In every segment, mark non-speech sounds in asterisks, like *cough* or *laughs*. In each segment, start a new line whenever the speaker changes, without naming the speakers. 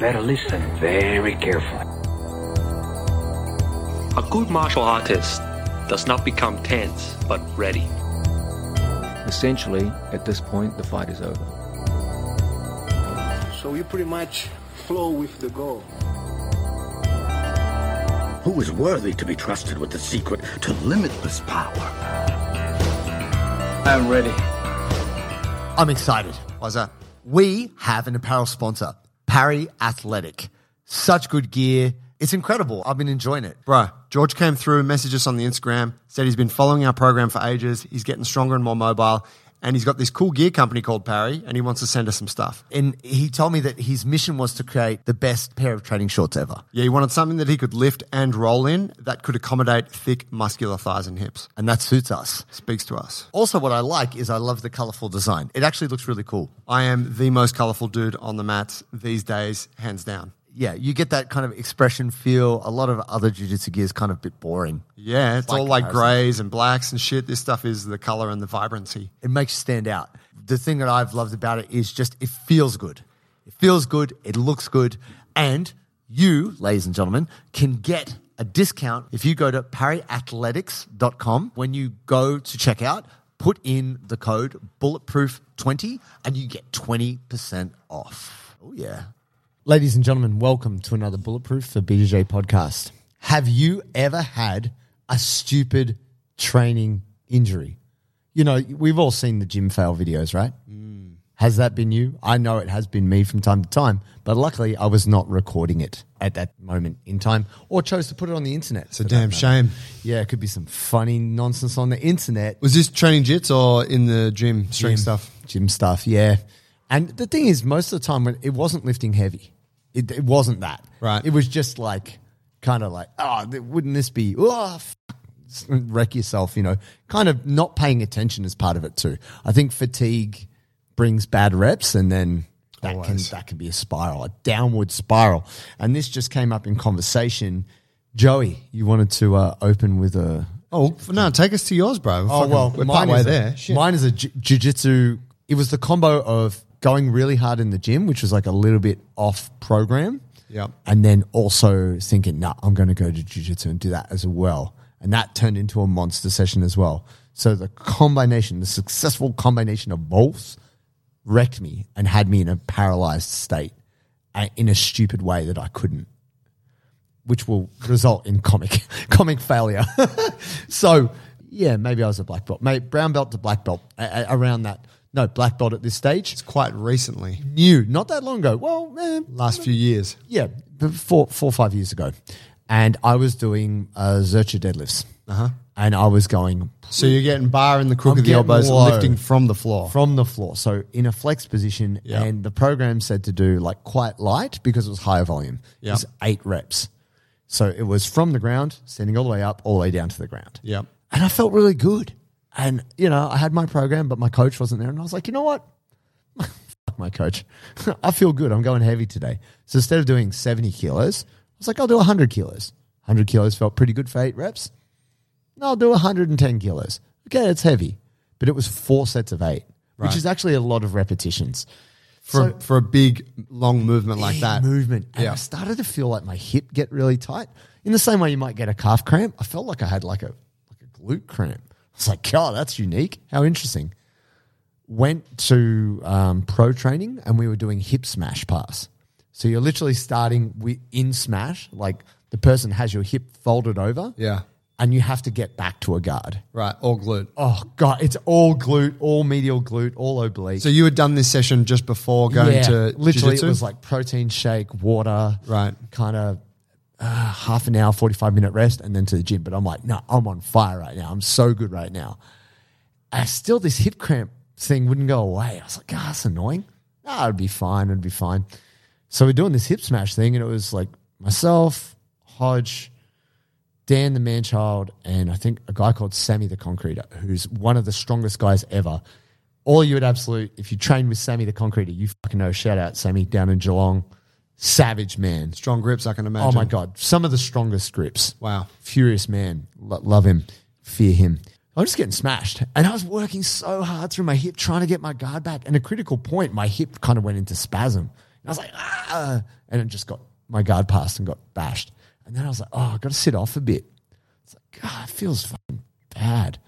Better listen very carefully.
A good martial artist does not become tense, but ready.
Essentially, at this point, the fight is over.
So you pretty much flow with the goal.
Who is worthy to be trusted with the secret to limitless power?
I'm ready.
I'm excited.
Why's that?
We have an apparel sponsor, Parry Athletic. Such good gear. It's incredible. I've been enjoying it.
Bro, George came through, messaged us on the Instagram, said he's been following our program for ages. He's getting stronger and more mobile. And he's got this cool gear company called Parry, and he wants to send us some stuff.
And he told me that his mission was to create the best pair of training shorts ever.
Yeah, he wanted something that he could lift and roll in that could accommodate thick, muscular thighs and hips.
And that suits us.
Speaks to us.
Also, what I like is I love the colorful design. It actually looks really cool.
I am the most colorful dude on the mats these days, hands down.
Yeah, you get that kind of expression feel. A lot of other jiu-jitsu gear is kind of a bit boring.
Yeah, it's
By
all like
comparison.
grays and blacks and shit. This stuff is the color and the vibrancy.
It makes you stand out. The thing that I've loved about it is just it feels good. It feels good. It looks good. And you, ladies and gentlemen, can get a discount if you go to parryathletics.com. When you go to checkout, put in the code bulletproof20 and you get 20% off. Oh, yeah. Ladies and gentlemen, welcome to another Bulletproof for BJJ podcast. Have you ever had a stupid training injury? You know, we've all seen the gym fail videos, right? Mm. Has that been you? I know it has been me from time to time, but luckily I was not recording it at that moment in time or chose to put it on the internet.
It's a damn shame.
Yeah, it could be some funny nonsense on the internet.
Was this training jits or in the gym strength
Gym-
stuff?
Gym stuff, yeah. And the thing is, most of the time, when it wasn't lifting heavy, it, it wasn't that.
Right.
It was just like, kind of like, oh, wouldn't this be, oh, wreck yourself, you know, kind of not paying attention is part of it too. I think fatigue brings bad reps and then that
Always.
can, that can be a spiral, a downward spiral. And this just came up in conversation. Joey, you wanted to uh, open with a,
Oh, no, take us to yours, bro.
Oh
Fucking-
well,
we're
mine is
there.
A,
Shit.
mine is a jujitsu. It was the combo of going really hard in the gym, which was like a little bit off program.
Yep.
And then also thinking, nah, I'm going to go to jujitsu and do that as well. And that turned into a monster session as well. So the combination, the successful combination of both, wrecked me and had me in a paralyzed state, uh, in a stupid way that I couldn't which will result in comic *laughs* comic failure. *laughs* so yeah, maybe I was a black belt, maybe brown belt to black belt around that. No, black belt at this stage.
It's quite recently,
New, not that long ago. Well, eh,
last few years.
yeah, four, four or five years ago, and I was doing uh, Zercher deadlifts, uh-huh. and I was going
So you're getting bar in the crook
I'm
of the elbows,
low.
lifting from the floor.
from the floor, so in a flex position,
Yeah.
and the program said to do like quite light because it was higher volume. It
Yeah.
was eight reps, so it was from the ground, standing all the way up, all the way down to the ground.
Yep.
and I felt really good. And you know, I had my program, but my coach wasn't there, and I was like, you know what? *laughs* Fuck my coach. *laughs* I feel good. I'm going heavy today. So instead of doing 70 kilos, I was like, I'll do 100 kilos. 100 kilos felt pretty good for eight reps. No, I'll do 110 kilos. Okay, it's heavy, but it was four sets of eight, which is actually a lot of repetitions
for
So-
for a big long movement like that.
movement. And
Yeah.
I started to feel like my hip get really tight. In the same way you might get a calf cramp, I felt like I had like a like a glute cramp. I was like, God, that's unique. How interesting. Went to um, pro training and we were doing hip smash pass. So you're literally starting wi- in smash, like the person has your hip folded over.
Yeah.
And you have to get back to a guard.
Right, all glute.
Oh God, it's all glute, all medial glute, all oblique.
So you had done this session just before going
Yeah,
to
literally
jiu-jitsu?
it was like protein shake, water,
Right.
Kind of uh, half an hour, forty five minute rest, and then to the gym. But I'm like, no, I'm on fire right now. I'm so good right now. And still, this hip cramp thing wouldn't go away. I was like, ah, that's annoying. Ah, it'd be fine. It'd be fine. So we're doing this hip smash thing, and it was like myself, Hodge, Dan the Manchild, and I think a guy called Sammy the Concreter, who's one of the strongest guys ever. All you would absolute, if you train with Sammy the Concreter, you fucking know. Shout out Sammy down in Geelong. Savage man.
Strong grips, I can imagine.
Oh my God. Some of the strongest grips.
Wow.
Furious man. Lo- love him. Fear him. I was just getting smashed. And I was working so hard through my hip trying to get my guard back. And a critical point, my hip kind of went into spasm. And I was like, ah, and it just got my guard passed and got bashed. And then I was like, oh, I got to sit off a bit. It's like, God, it feels fucking bad.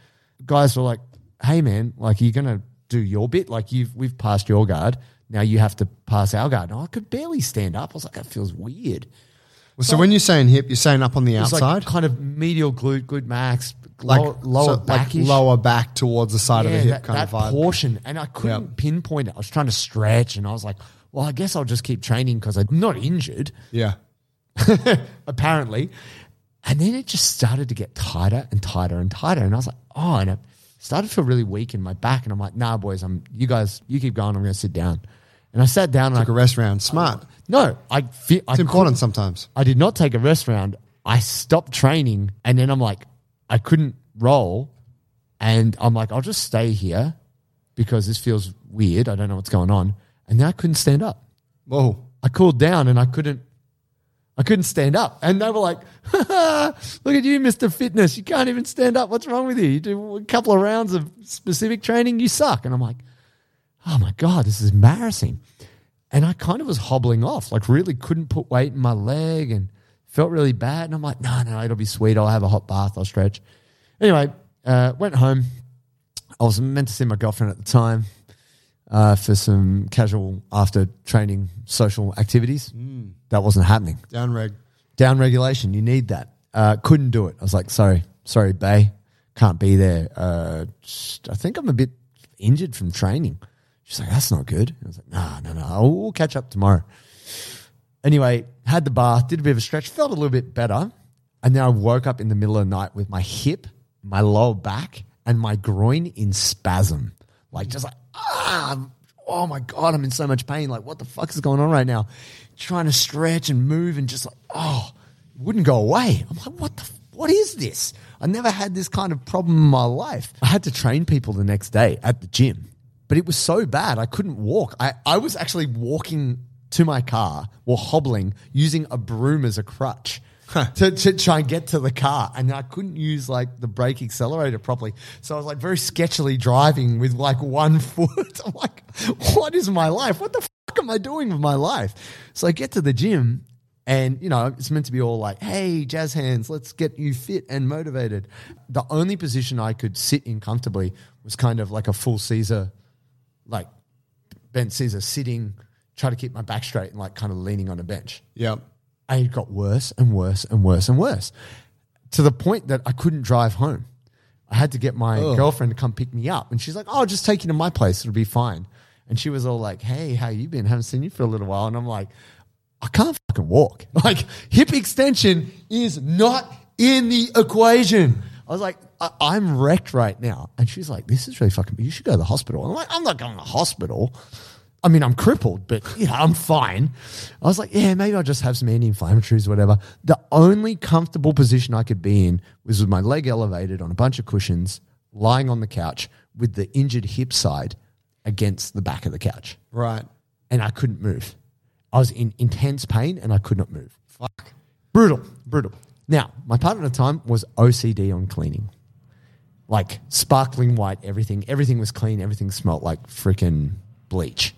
Guys were like, hey man, like are you're gonna do your bit. Like you've we've passed your guard. Now you have to pass our guard. And I could barely stand up. I was like, that feels weird.
So, when you're saying hip, you're saying up on the
It's
outside,
like kind of medial glute, glute max,
like
lower, lower
so, like
back
lower back towards the side of the hip
that,
kind
that
of vibe.
portion, and I couldn't
Yep.
pinpoint it. I was trying to stretch, and I was like, "Well, I guess I'll just keep training because I'm not injured,
yeah. *laughs*
apparently." And then it just started to get tighter and tighter and tighter, and I was like, "Oh!" And I started to feel really weak in my back, and I'm like, "Nah, boys, I'm you guys, you keep going. I'm going to sit down." And I sat down, and
Took a
I,
rest round. Smart.
no, I feel
It's important sometimes.
I did not take a rest round. I stopped training and then I'm like, I couldn't roll. And I'm like, I'll just stay here because this feels weird. I don't know what's going on. And then I couldn't stand up.
Whoa.
I cooled down and I couldn't I couldn't stand up. And they were like, *laughs* look at you, Mr. Fitness. You can't even stand up. What's wrong with you? You do a couple of rounds of specific training, you suck. And I'm like, oh my God, this is embarrassing. And I kind of was hobbling off, like really couldn't put weight in my leg and felt really bad. And I'm like, no, no, it'll be sweet. I'll have a hot bath. I'll stretch. Anyway, uh, went home. I was meant to see my girlfriend at the time uh, for some casual after training social activities. That wasn't happening.
Down reg.
Down regulation, you need that. Uh, couldn't do it. I was like, sorry, sorry, Bay, can't be there. Uh, just- I think I'm a bit injured from training. She's like, that's not good. I was like, no, no, no, I'll, we'll catch up tomorrow. Anyway, had the bath, did a bit of a stretch, felt a little bit better. And then I woke up in the middle of the night with my hip, my lower back, and my groin in spasm. Like, just like, ah, oh my God, I'm in so much pain. Like, what the fuck is going on right now? Trying to stretch and move and just like, oh, wouldn't go away. I'm like, what the, what is this? I never had this kind of problem in my life. I had to train people the next day at the gym, but it was so bad. I couldn't walk. I, I was actually walking to my car or hobbling using a broom as a crutch to, to try and get to the car. And I couldn't use like the brake accelerator properly. So I was like very sketchily driving with like one *laughs* foot. I'm like, what is my life? What the fuck am I doing with my life? So I get to the gym and, you know, it's meant to be all like, hey, jazz hands, let's get you fit and motivated. The only position I could sit in comfortably was kind of like a full Caesar, like bent Caesar sitting, try to keep my back straight and like kind of leaning on a bench.
Yep.
And it got worse and worse and worse and worse to the point that I couldn't drive home. I had to get my oh. girlfriend to come pick me up. And she's like, oh, I'll just take you to my place. It'll be fine. And she was all like, hey, how you been? Haven't seen you for a little while. And I'm like, I can't fucking walk. *laughs* Like hip extension is not in the equation. I was like, I- I'm wrecked right now. And she's like, this is really fucking, you should go to the hospital. I'm like, I'm not going to the hospital. I mean, I'm crippled, but you know, I'm fine. I was like, yeah, maybe I'll just have some anti-inflammatories, or whatever. The only comfortable position I could be in was with my leg elevated on a bunch of cushions, lying on the couch with the injured hip side against the back of the couch
Right.
and I couldn't move. I was in intense pain and I could not move. Fuck. Brutal, brutal. Now, my partner at the time was OCD on cleaning. Like sparkling white, everything. Everything was clean. Everything smelled like freaking bleach.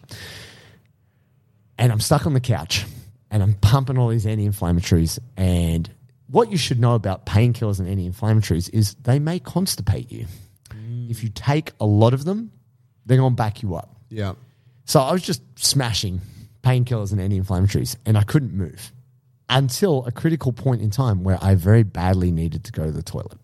And I'm stuck on the couch and I'm pumping all these anti inflammatories. And what you should know about painkillers and anti inflammatories is they may constipate you. Mm. If you take a lot of them, they're going to back you up.
Yeah.
So I was just smashing painkillers and anti-inflammatories, and I couldn't move until a critical point in time where I very badly needed to go to the toilet,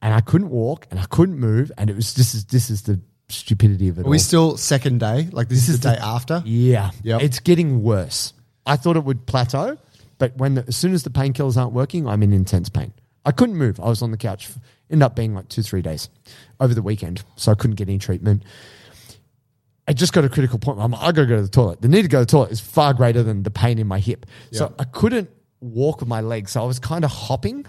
and I couldn't walk and I couldn't move, and it was this is this is the stupidity of it.
Are we
all.
still second day? Like this, is the day after?
Yeah,
Yep.
it's getting worse. I thought it would plateau, but when the, as soon as the painkillers aren't working, I'm in intense pain. I couldn't move. I was on the couch. Ended up being like two, three days over the weekend, so I couldn't get any treatment. I just got a critical point. I'm like, I got to go to the toilet. The need to go to the toilet is far greater than the pain in my hip. So I couldn't walk with my legs. So I was kind of hopping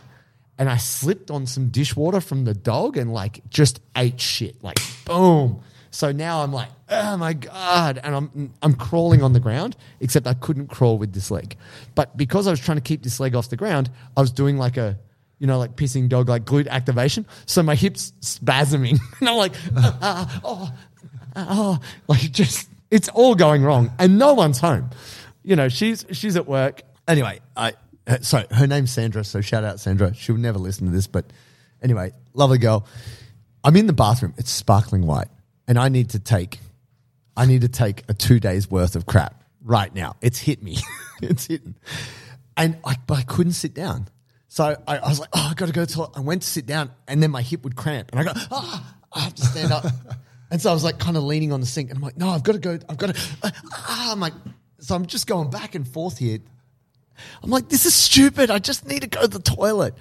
and I slipped on some dishwater from the dog and like just ate shit. Like boom. So now I'm like, oh my God. And I'm I'm crawling on the ground, except I couldn't crawl with this leg. But because I was trying to keep this leg off the ground, I was doing like a you know, like pissing dog, like glute activation. So my hips spasming. *laughs* and I'm like, ah, ah, oh, oh, like just It's all going wrong, and no one's home. You know, she's she's at work. Anyway, I uh, so her name's Sandra. So shout out Sandra. She'll never listen to this, but anyway, lovely girl. I'm in the bathroom. It's sparkling white, and I need to take I need to take a two days worth of crap right now. It's hit me. *laughs* it's hitting. And I, but I couldn't sit down. So I, I was like, oh, I got to go to the toilet. I went to sit down and then my hip would cramp. And I go, ah, I have to stand up. *laughs* and so I was like kind of leaning on the sink. And I'm like, no, I've got to go. I've got to. Ah, I'm like, so I'm just going back and forth here. I'm like, this is stupid. I just need to go to the toilet.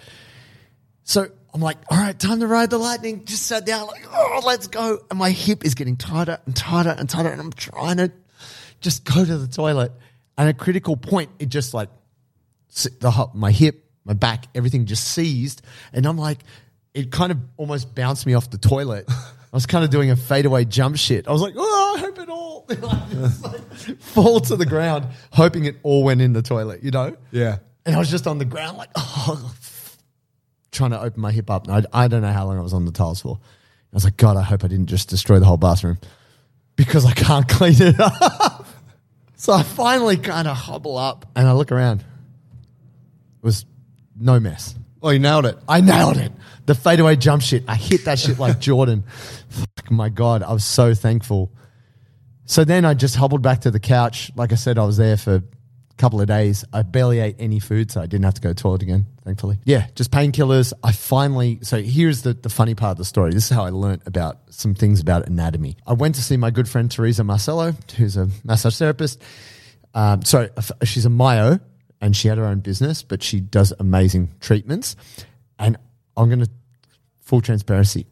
So I'm like, all right, time to ride the lightning. Just sat down, like, oh, let's go. And my hip is getting tighter and tighter and tighter. And I'm trying to just go to the toilet. And at a critical point, it just like, the ho- my hip, my back, everything just seized. And I'm like, it kind of almost bounced me off the toilet. I was kind of doing a fadeaway jump shit. I was like, oh, I hope it all *laughs* like fall to the ground, hoping it all went in the toilet, you know?
Yeah.
And I was just on the ground, like, *laughs* oh, trying to open my hip up. And I, I don't know how long I was on the tiles for. I was like, God, I hope I didn't just destroy the whole bathroom because I can't *laughs* clean it up. so I finally kind of hobble up and I look around. It was no mess.
Oh, you nailed it.
I nailed it. The fadeaway jump shit. I hit that shit like *laughs* Jordan. Fuck my God. I was so thankful. So then I just hobbled back to the couch. Like I said, I was there for couple of days. I barely ate any food, so I didn't have to go to the toilet again, thankfully. Yeah, just painkillers. I finally, so here's the, the funny part of the story. This is how I learnt about some things about anatomy. I went to see my good friend Teresa Marcello, who's a massage therapist. Um, sorry, she's a myo and she had her own business, but she does amazing treatments. And I'm going to, full transparency,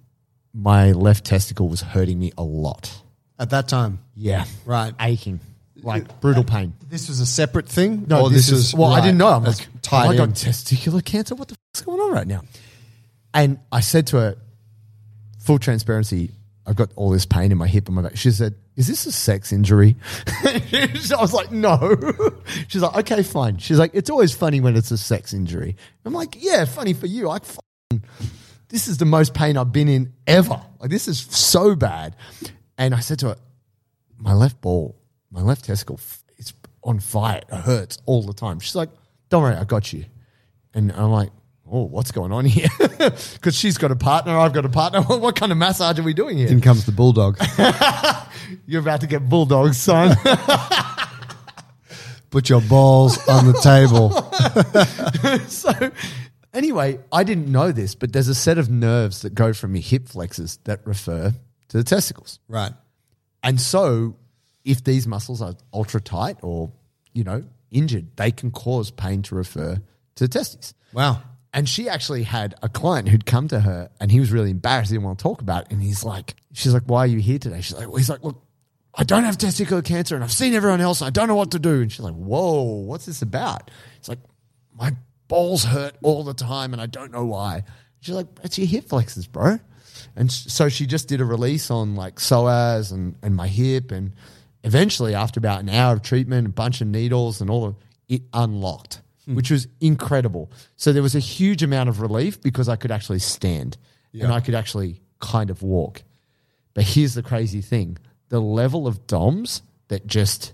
my left testicle was hurting me a lot.
At that time.
Yeah.
Right.
Aching. Like brutal pain.
This was a separate thing?
No, this, is, well, I didn't know. I'm like,
tied oh
have I
in.
got testicular cancer? What the fuck's going on right now? And I said to her, full transparency, I've got all this pain in my hip and my back. She said, Is this a sex injury? *laughs* I was like, No. *laughs* She's like, Okay, fine. She's like, It's always funny when it's a sex injury. I'm like, Yeah, funny for you. I fucking, this is the most pain I've been in ever. Like, this is so bad. And I said to her, My left ball, my left testicle, it's on fire. It hurts all the time. She's like, Don't worry, I got you. And I'm like, oh, what's going on here? *laughs* Because she's got a partner, I've got a partner. *laughs* What kind of massage are we doing here?
In comes the bulldog. *laughs*
You're about to get bulldogs, son.
Put your balls on the table.
so, anyway, I didn't know this, but there's a set of nerves that go from your hip flexors that refer to the testicles.
Right.
And so, if these muscles are ultra tight or, you know, injured, they can cause pain to refer to the testes.
Wow.
And she actually had a client who'd come to her and he was really embarrassed. He didn't want to talk about it. And he's like, she's like, why are you here today? She's like, well, he's like, look, I don't have testicular cancer and I've seen everyone else. I don't know what to do. And she's like, whoa, what's this about? It's like, my balls hurt all the time and I don't know why. She's like, it's your hip flexors, bro. And so she just did a release on like psoas and, and my hip. And eventually, after about an hour of treatment, a bunch of needles and all of it unlocked, hmm. which was incredible. So there was a huge amount of relief because I could actually stand and I could actually kind of walk. But here's the crazy thing the level of DOMs that just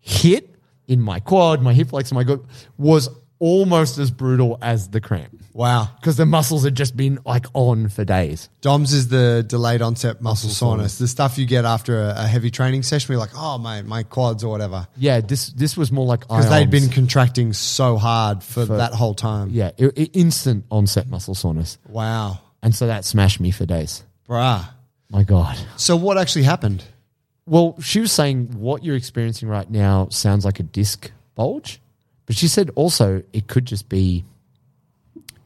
hit in my quad, my hip flexor, my gut was almost as brutal as the cramp
Wow.
because the muscles had just been like on for days.
DOMS is the delayed onset muscle soreness, the stuff you get after a, a heavy training session. We're like, oh, my, my quads or whatever.
Yeah, this this was more like
Because they'd been contracting so hard for, that whole time.
yeah, i i- instant onset muscle soreness,
Wow.
and so that smashed me for days.
Bruh.
My God.
So what actually happened?
Well, she was saying what you're experiencing right now sounds like a disc bulge, but she said also it could just be,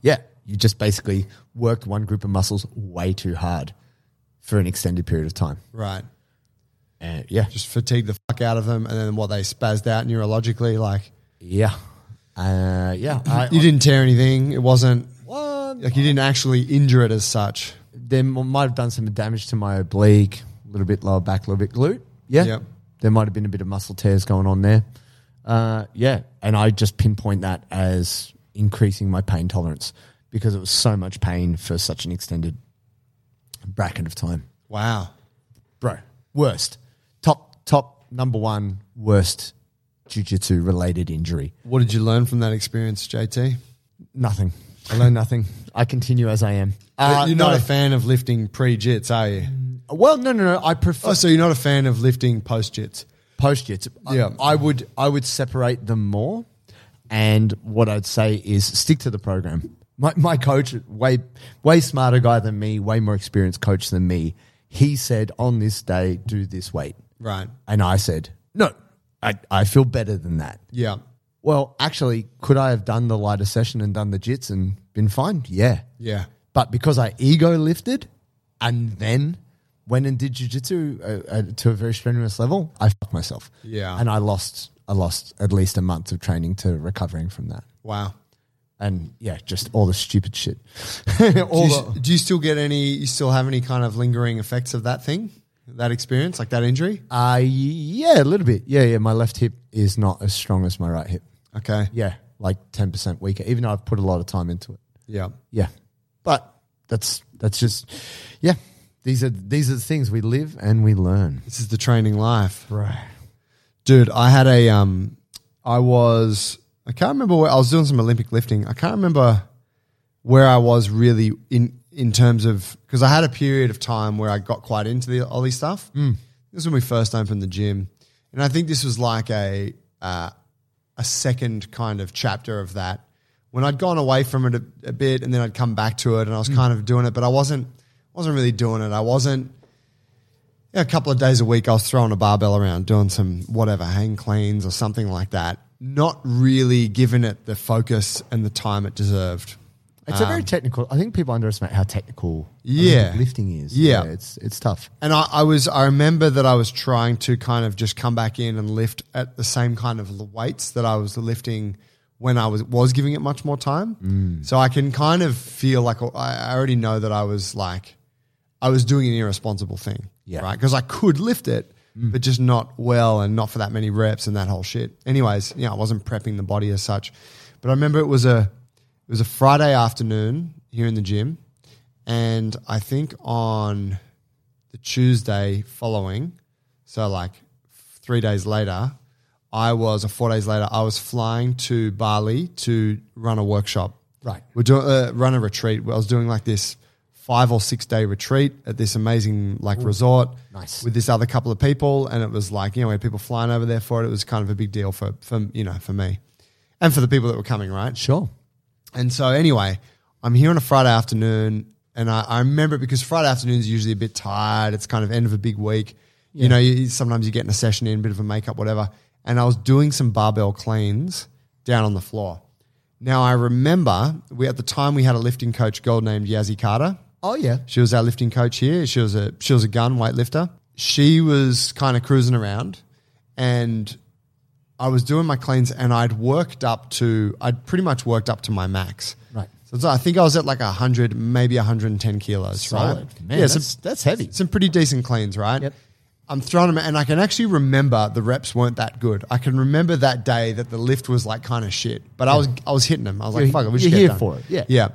yeah, you just basically worked one group of muscles way too hard for an extended period of time.
Right.
And yeah,
Just fatigue the fuck out of them. And then what they spazzed out neurologically. Like,
yeah, uh, yeah. I, *laughs*
you didn't tear anything. It wasn't
What?
like you didn't actually injure it as such.
there might have done some damage to my oblique, a little bit lower back, a little bit glute. Yeah.
Yep.
There might have been a bit of muscle tears going on there. Uh, yeah. And I just pinpoint that as increasing my pain tolerance because it was so much pain for such an extended bracket of time.
Wow.
Bro, worst. Top, top number one worst jiu-jitsu related injury.
What did you learn from that experience, JT?
Nothing. I learned nothing. I continue as I am. Uh,
you're not
no.
a fan of lifting pre-jits, are you?
Well, no, no, no. I prefer
Oh, so you're not a fan of lifting post-jits?
Post jits.
Yeah.
I, I would I would separate them more, and what I'd say is stick to the program. My my coach, way way smarter guy than me, way more experienced coach than me. He said on this day do this weight,
Right.
and I said no. I I feel better than that.
Yeah.
Well, actually, could I have done the lighter session and done the jits and been fine? Yeah.
Yeah.
But because I ego lifted and then went and did jujitsu uh, uh, to a very strenuous level, I fucked myself.
Yeah.
And I lost, I lost at least a month of training to recovering from that.
Wow.
And yeah, just all the stupid shit. *laughs*
Do
all
you,
the,
do you still get any? You still have any kind of lingering effects of that thing, that experience, like that injury?
uh, yeah, a little bit. Yeah, yeah. My left hip is not as strong as my right hip.
Okay.
Yeah, like 10% weaker, even though I've put a lot of time into it.
Yeah.
Yeah. But that's, that's just, yeah. These are, these are the things we live and we learn.
This is the training life.
Right.
Dude, I had a um I was I can't remember where I was doing some Olympic lifting. I can't remember where I was really in in terms of because I had a period of time where I got quite into the Ollie stuff. This was when we first opened the gym, and I think this was like a uh, a second kind of chapter of that when I'd gone away from it a, a bit, and then I'd come back to it, and I was kind of doing it, but I wasn't wasn't really doing it. I wasn't yeah, a couple of days a week, I was throwing a barbell around, doing some whatever hang cleans or something like that. Not really giving it the focus and the time it deserved.
It's a very um, technical. I think people underestimate how technical
Yeah.
Lifting is.
Yeah.
it's it's tough.
And I, I was, I remember that I was trying to kind of just come back in and lift at the same kind of weights that I was lifting when I was was giving it much more time. Mm. So I can kind of feel like oh, I I already know that I was like, I was doing an irresponsible thing,
Yeah.
right? Because I could lift it, but just not well and not for that many reps and that whole shit. Anyways, yeah, I wasn't prepping the body as such. But I remember it was a it was a Friday afternoon here in the gym, and I think on the Tuesday following, so like three days later, I was, or four days later, I was flying to Bali to run a workshop.
Right.
We're doing, uh, run a retreat. I was doing like this five or six day retreat at this amazing like resort.
nice.
With this other couple of people. And it was like, you know, we had people flying over there for it. It was kind of a big deal for, for, you know, for me and for the people that were coming, right?
Sure.
And so anyway, I'm here on a Friday afternoon, and I, I remember it because Friday afternoons are usually a bit tired. It's kind of end of a big week. You know, you, sometimes you're getting a session in, a bit of a makeup, whatever. And I was doing some barbell cleans down on the floor. Now I remember we at the time we had a lifting coach girl named Yazzie Carter.
Oh yeah.
She was our lifting coach here. She was a she was a gun weightlifter. She was kind of cruising around, and I was doing my cleans, and I'd worked up to I'd pretty much worked up to my max.
Right.
So I think I was at like hundred, maybe hundred and ten kilos.
Solid.
right?
Man,
yeah,
that's-
some,
that's heavy.
Some pretty decent cleans, right?
Yep.
I'm throwing them, and I can actually remember the reps weren't that good. I can remember that day that the lift was like kind of shit, but I was I was hitting them. I was like,
You're-
"Fuck it, we
you're
should get
here
done.
for it, yeah.
yeah."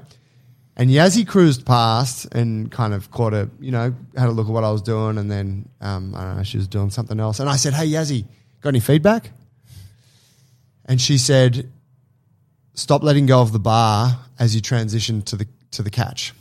And Yazzie cruised past and kind of caught a, you know, had a look at what I was doing, and then um, I don't know, she was doing something else, and I said, "Hey, Yazzie, got any feedback?" And she said, "Stop letting go of the bar as you transition to the to the catch."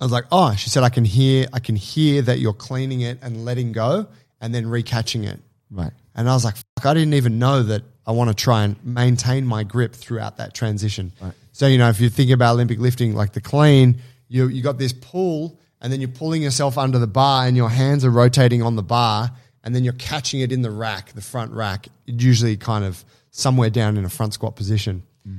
I was like, "Oh," she said, "I can hear, I can hear that you're cleaning it and letting go, and then recatching it."
Right.
And I was like, fuck, I didn't even know that I want to try and maintain my grip throughout that transition. So, you know, if you think about Olympic lifting, like the clean, you, you got this pull and then you're pulling yourself under the bar and your hands are rotating on the bar and then you're catching it in the rack, the front rack, usually kind of somewhere down in a front squat position. Hmm.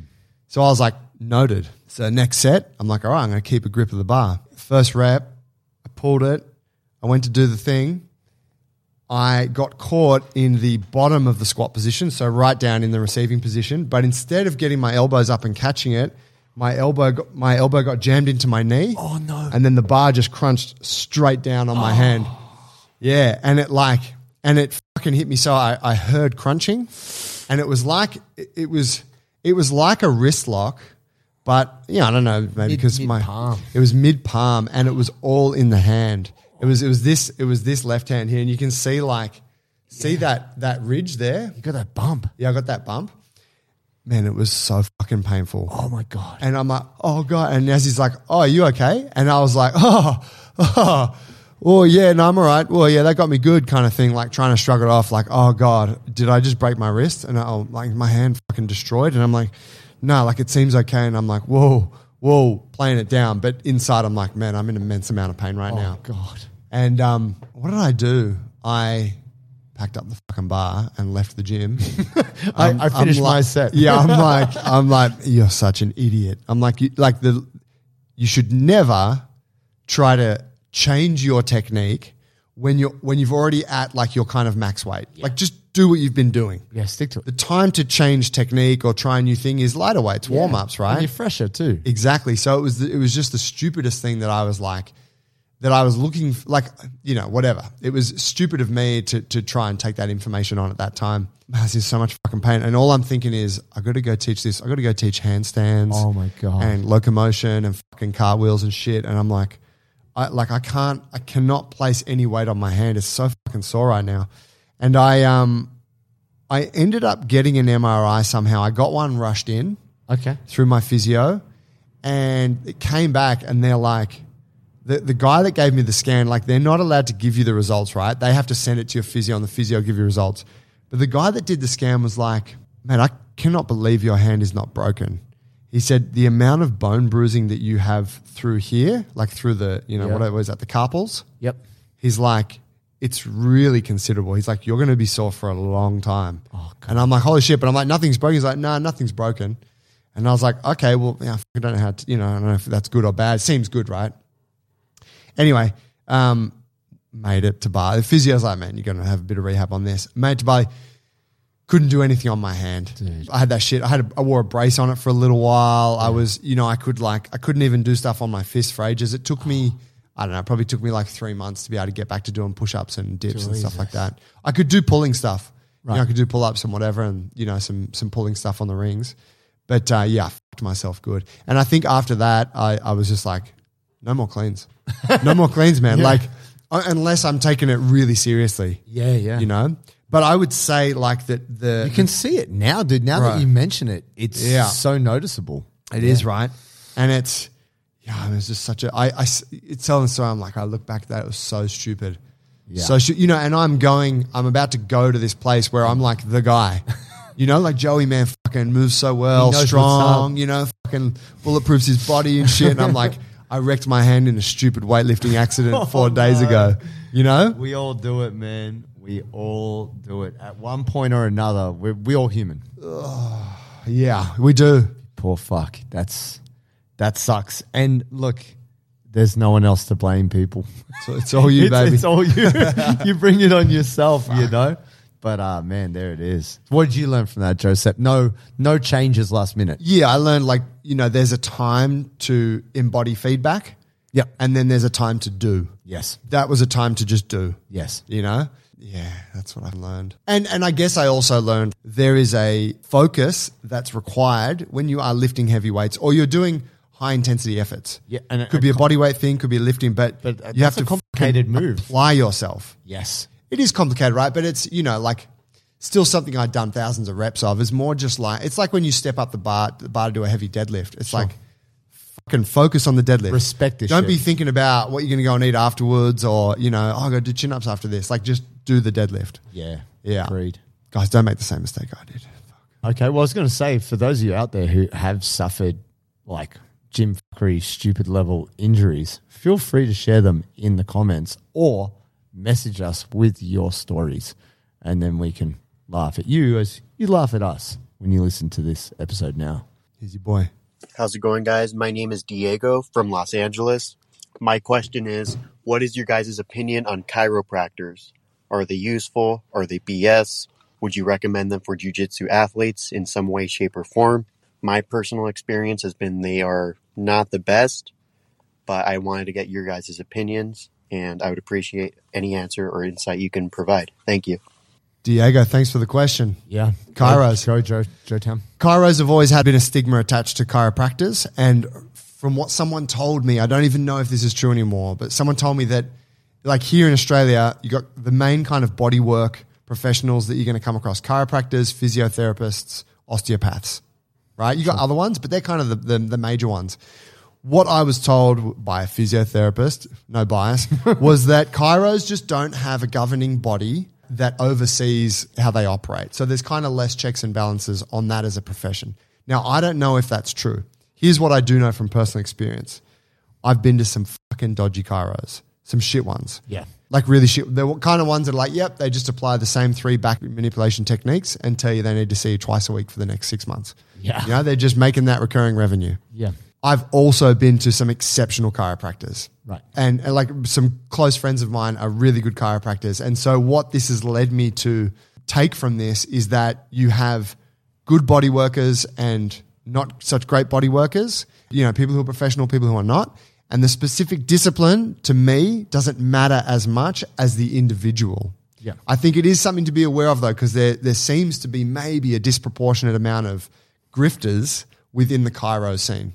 So I was like, noted. So next set, I'm like, all right, I'm going to keep a grip of the bar. First rep, I pulled it. I went to do the thing. I got caught in the bottom of the squat position, so right down in the receiving position. But instead of getting my elbows up and catching it, my elbow got, my elbow got jammed into my knee. Oh no! And then the bar just crunched straight down on my oh. hand. Yeah, and it like and it fucking hit me. So I, I heard crunching, and it was like it, was it was like a wrist lock, but yeah, I don't know, maybe because my
mid-palm.
it was mid palm, and it was all in the hand. It was it was this it was this left hand here, and you can see like See that that ridge there?
You got that bump.
Yeah, I got that bump. Man, it was so fucking painful.
Oh my god.
And I'm like, oh god. And Yazzie's like, oh, are you okay? And I was like, *laughs* oh, oh, oh yeah, no, I'm all right. Well, yeah, that got me good, kind of thing. Like trying to shrug it off, like, oh god, did I just break my wrist? And oh, like my hand fucking destroyed. And I'm like, no, like it seems okay. And I'm like, whoa, whoa, playing it down. But inside, I'm like, man, I'm in immense amount of pain right oh now.
Oh god.
And um, what did I do? I packed up the fucking bar and left the gym. *laughs*
I-
I'm-
finished
I'm
my
like-
set.
Yeah, I'm *laughs* like, I'm like, you're such an idiot. I'm like, you, like the, you should never try to change your technique when you're when you've already at like your kind of max weight. Like, just do what you've been doing.
Yeah, stick to it.
The time to change technique or try a new thing is lighter weights, warm ups, right?
And you're fresher too.
Exactly. So it was the, it was just the stupidest thing that I was like that I was looking f- like you know whatever. It was stupid of me to to try and take that information on at that time. This is so much fucking pain, and all I'm thinking is I got to go teach this. I got to go teach handstands.
Oh my God.
And locomotion and fucking cartwheels and shit. And I'm like, I like I can't I cannot place any weight on my hand. It's so fucking sore right now. And I um I ended up getting an MRI somehow. I got one rushed in
Okay.
through my physio and it came back and they're like the, the guy that gave me the scan like they're not allowed to give you the results right they have to send it to your physio and the physio give you results but the guy that did the scan was like man i cannot believe your hand is not broken he said the amount of bone bruising that you have through here like through the you know
Yeah.
what was that the carpals
Yep.
he's like, it's really considerable. He's like, you're going to be sore for a long time.
Oh,
and I'm like, holy shit. But I'm like, nothing's broken. He's like, no, nothing's broken. And I was like, okay, well, yeah, I don't know how to, you know, I don't know if that's good or bad. It seems good, right? Anyway, um, made it to Bali. The physio's like, man, you're going to have a bit of rehab on this. Made it to Bali. Couldn't do anything on my hand. I had that shit. I had a, I wore a brace on it for a little while. I was, you know, I could like I couldn't even do stuff on my fist for ages. It took me, I don't know, probably took me like three months to be able to get back to doing push ups and dips and stuff like that. I could do pulling stuff. You know, I could do pull ups and whatever, and you know, some some pulling stuff on the rings. But uh, yeah, I fucked myself good. And I think after that, I, I was just like, no more cleans, *laughs* no more cleans, man. Like uh, unless I'm taking it really seriously.
Yeah, yeah.
You know. But I would say like that the
You can see it now, dude. Now
Right.
that you mention it, it's
Yeah.
so noticeable.
It is right, and it's yeah, it was just such a. I, I it's telling the story. I'm like, I look back at that, it was so stupid.
Yeah.
So you know, and I'm going. I'm about to go to this place where I'm like the guy. *laughs* You know, like Joey man fucking moves so well,
He knows what's
strong. You know, fucking bulletproofs his body and shit. And I'm like, I wrecked my hand in a stupid weightlifting accident *laughs* four oh, days ago. You know,
We all do it, man. We all do it at one point or another. We're we all human.
yeah, we do.
Poor fuck. That's that sucks. And look, there's no one else to blame, people.
So it's all you, *laughs*
it's,
baby.
It's all you. *laughs* you bring it on yourself, you know. But uh man, there it is. What did you learn from that, Joseph? No, no changes last minute.
Yeah, I learned like, you know, there's a time to embody feedback.
Yep.
And then there's a time to do.
Yes.
That was a time to just do.
Yes.
You know? Yeah, that's what I've learned. And and I guess I also learned there is a focus that's required when you are lifting heavy weights or you're doing high intensity efforts.
Yeah, and
it could be a body weight thing, could be lifting, but,
But, uh,
you have to
complicated move.
Apply yourself.
Yes.
It is complicated, right? But it's, you know, like still something I've done thousands of reps of. Is more just like it's like when you step up the bar the bar to do a heavy deadlift. It's like fucking focus on the deadlift.
Respect this
Don't
shit.
be thinking about what you're gonna go and eat afterwards or, you know, oh I gotta do chin ups after this. Like just do the deadlift.
Yeah.
Yeah.
Agreed.
Guys, don't make the same mistake I did.
Okay, well, I was going to say for those of you out there who have suffered like gym Fuckery stupid level injuries, feel free to share them in the comments or message us with your stories, and then we can laugh at you as you laugh at us when you listen to this episode now.
Here's your boy.
How's it going, guys? My name is Diego from Los Angeles. My question is What is your guys' opinion on chiropractors? Are they useful? Are they BS? Would you recommend them for jiu-jitsu athletes in some way, shape, or form? My personal experience has been they are not the best, but I wanted to get your guys' opinions, and I would appreciate any answer or insight you can provide. Thank you.
Diego, thanks for the question.
Yeah,
Chiros.
Go, Joe, Joe Tam.
Chiros have always had been a stigma attached to chiropractors. And from what someone told me, I don't even know if this is true anymore, but someone told me that, like here in Australia, you got the main kind of body work professionals that you're going to come across chiropractors, physiotherapists, osteopaths, right? You got other ones, but they're kind of the, the, the major ones. What I was told by a physiotherapist, no bias, *laughs* was that chiros just don't have a governing body that oversees how they operate. So there's kind of less checks and balances on that as a profession. Now, I don't know if that's true. Here's what I do know from personal experience I've been to some fucking dodgy chiros, some shit ones.
Yeah.
Like really shit. They're kind of ones that are like, yep, they just apply the same three back manipulation techniques and tell you they need to see you twice a week for the next six months.
Yeah.
You know, they're just making that recurring revenue.
Yeah.
I've also been to some exceptional chiropractors.
Right.
And, and like some close friends of mine are really good chiropractors. And so what this has led me to take from this is that you have good body workers and not such great body workers, you know, people who are professional, people who are not. And the specific discipline to me doesn't matter as much as the individual.
Yeah.
I think it is something to be aware of though, because there, there seems to be maybe a disproportionate amount of grifters within the chiro scene.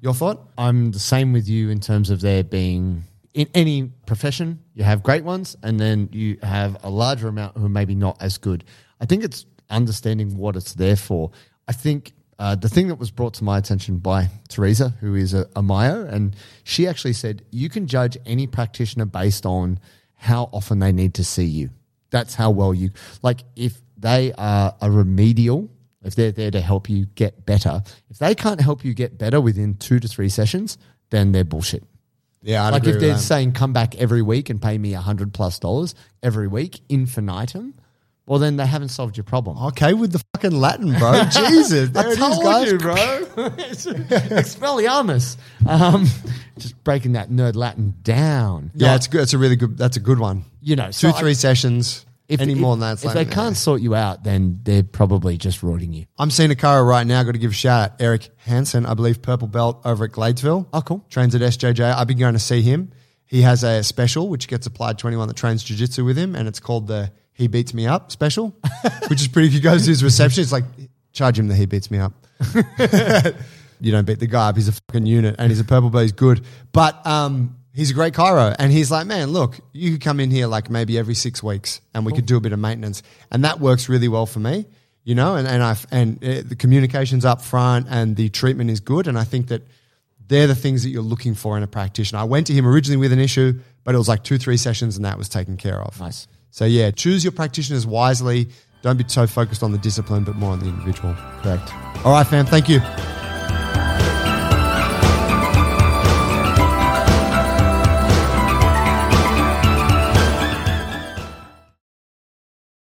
Your thought?
I'm the same with you in terms of there being in any profession, you have great ones, and then you have a larger amount who are maybe not as good. I think it's understanding what it's there for. I think uh, the thing that was brought to my attention by Teresa, who is a, a myo, and she actually said you can judge any practitioner based on how often they need to see you. That's how well you like. If they are a remedial if they're there to help you get better, if they can't help you get better within two to three sessions, then they're bullshit.
Yeah, I'd
like if they're saying come back every week and pay me a hundred plus dollars every week, infinitum, well then they haven't solved your problem.
Okay, with the fucking Latin, bro. *laughs* Jesus, there
I
it is,
told
guys.
you, bro. *laughs* It's Expelliarmus. Um, just breaking that nerd Latin down.
Yeah, it's good. It's a really good. That's a good one.
you know,
Two,
so I-
three sessions.
If,
Any
if-
more than that, it's
if they can't sort you out, then they're probably just rotting you.
I'm seeing a chiro right now. Got to give a shout out. Eric Hansen, I believe, purple belt over at Gladesville.
Oh, cool.
Trains at SJJ. I've been going to see him. He has a special which gets applied to anyone that trains jiu-jitsu with him, and it's called the He Beats Me Up special, *laughs* which is pretty. If you go to his reception, it's like charge him the He Beats Me Up. *laughs* *laughs* you don't beat the guy up. He's a fucking unit, and he's a purple belt. He's good, but um, he's a great chiro. And he's like, man, look, you could come in here like maybe every six weeks, and we could do a bit of maintenance, and that works really well for me. You know, and and I and uh, the communications up front, and the treatment is good, and I think that they're the things that you're looking for in a practitioner. I went to him originally with an issue, but it was like two, three sessions, and that was taken care of.
Nice.
So yeah, choose your practitioners wisely. Don't be so focused on the discipline, but more on the individual.
Correct.
All right, fam. Thank you.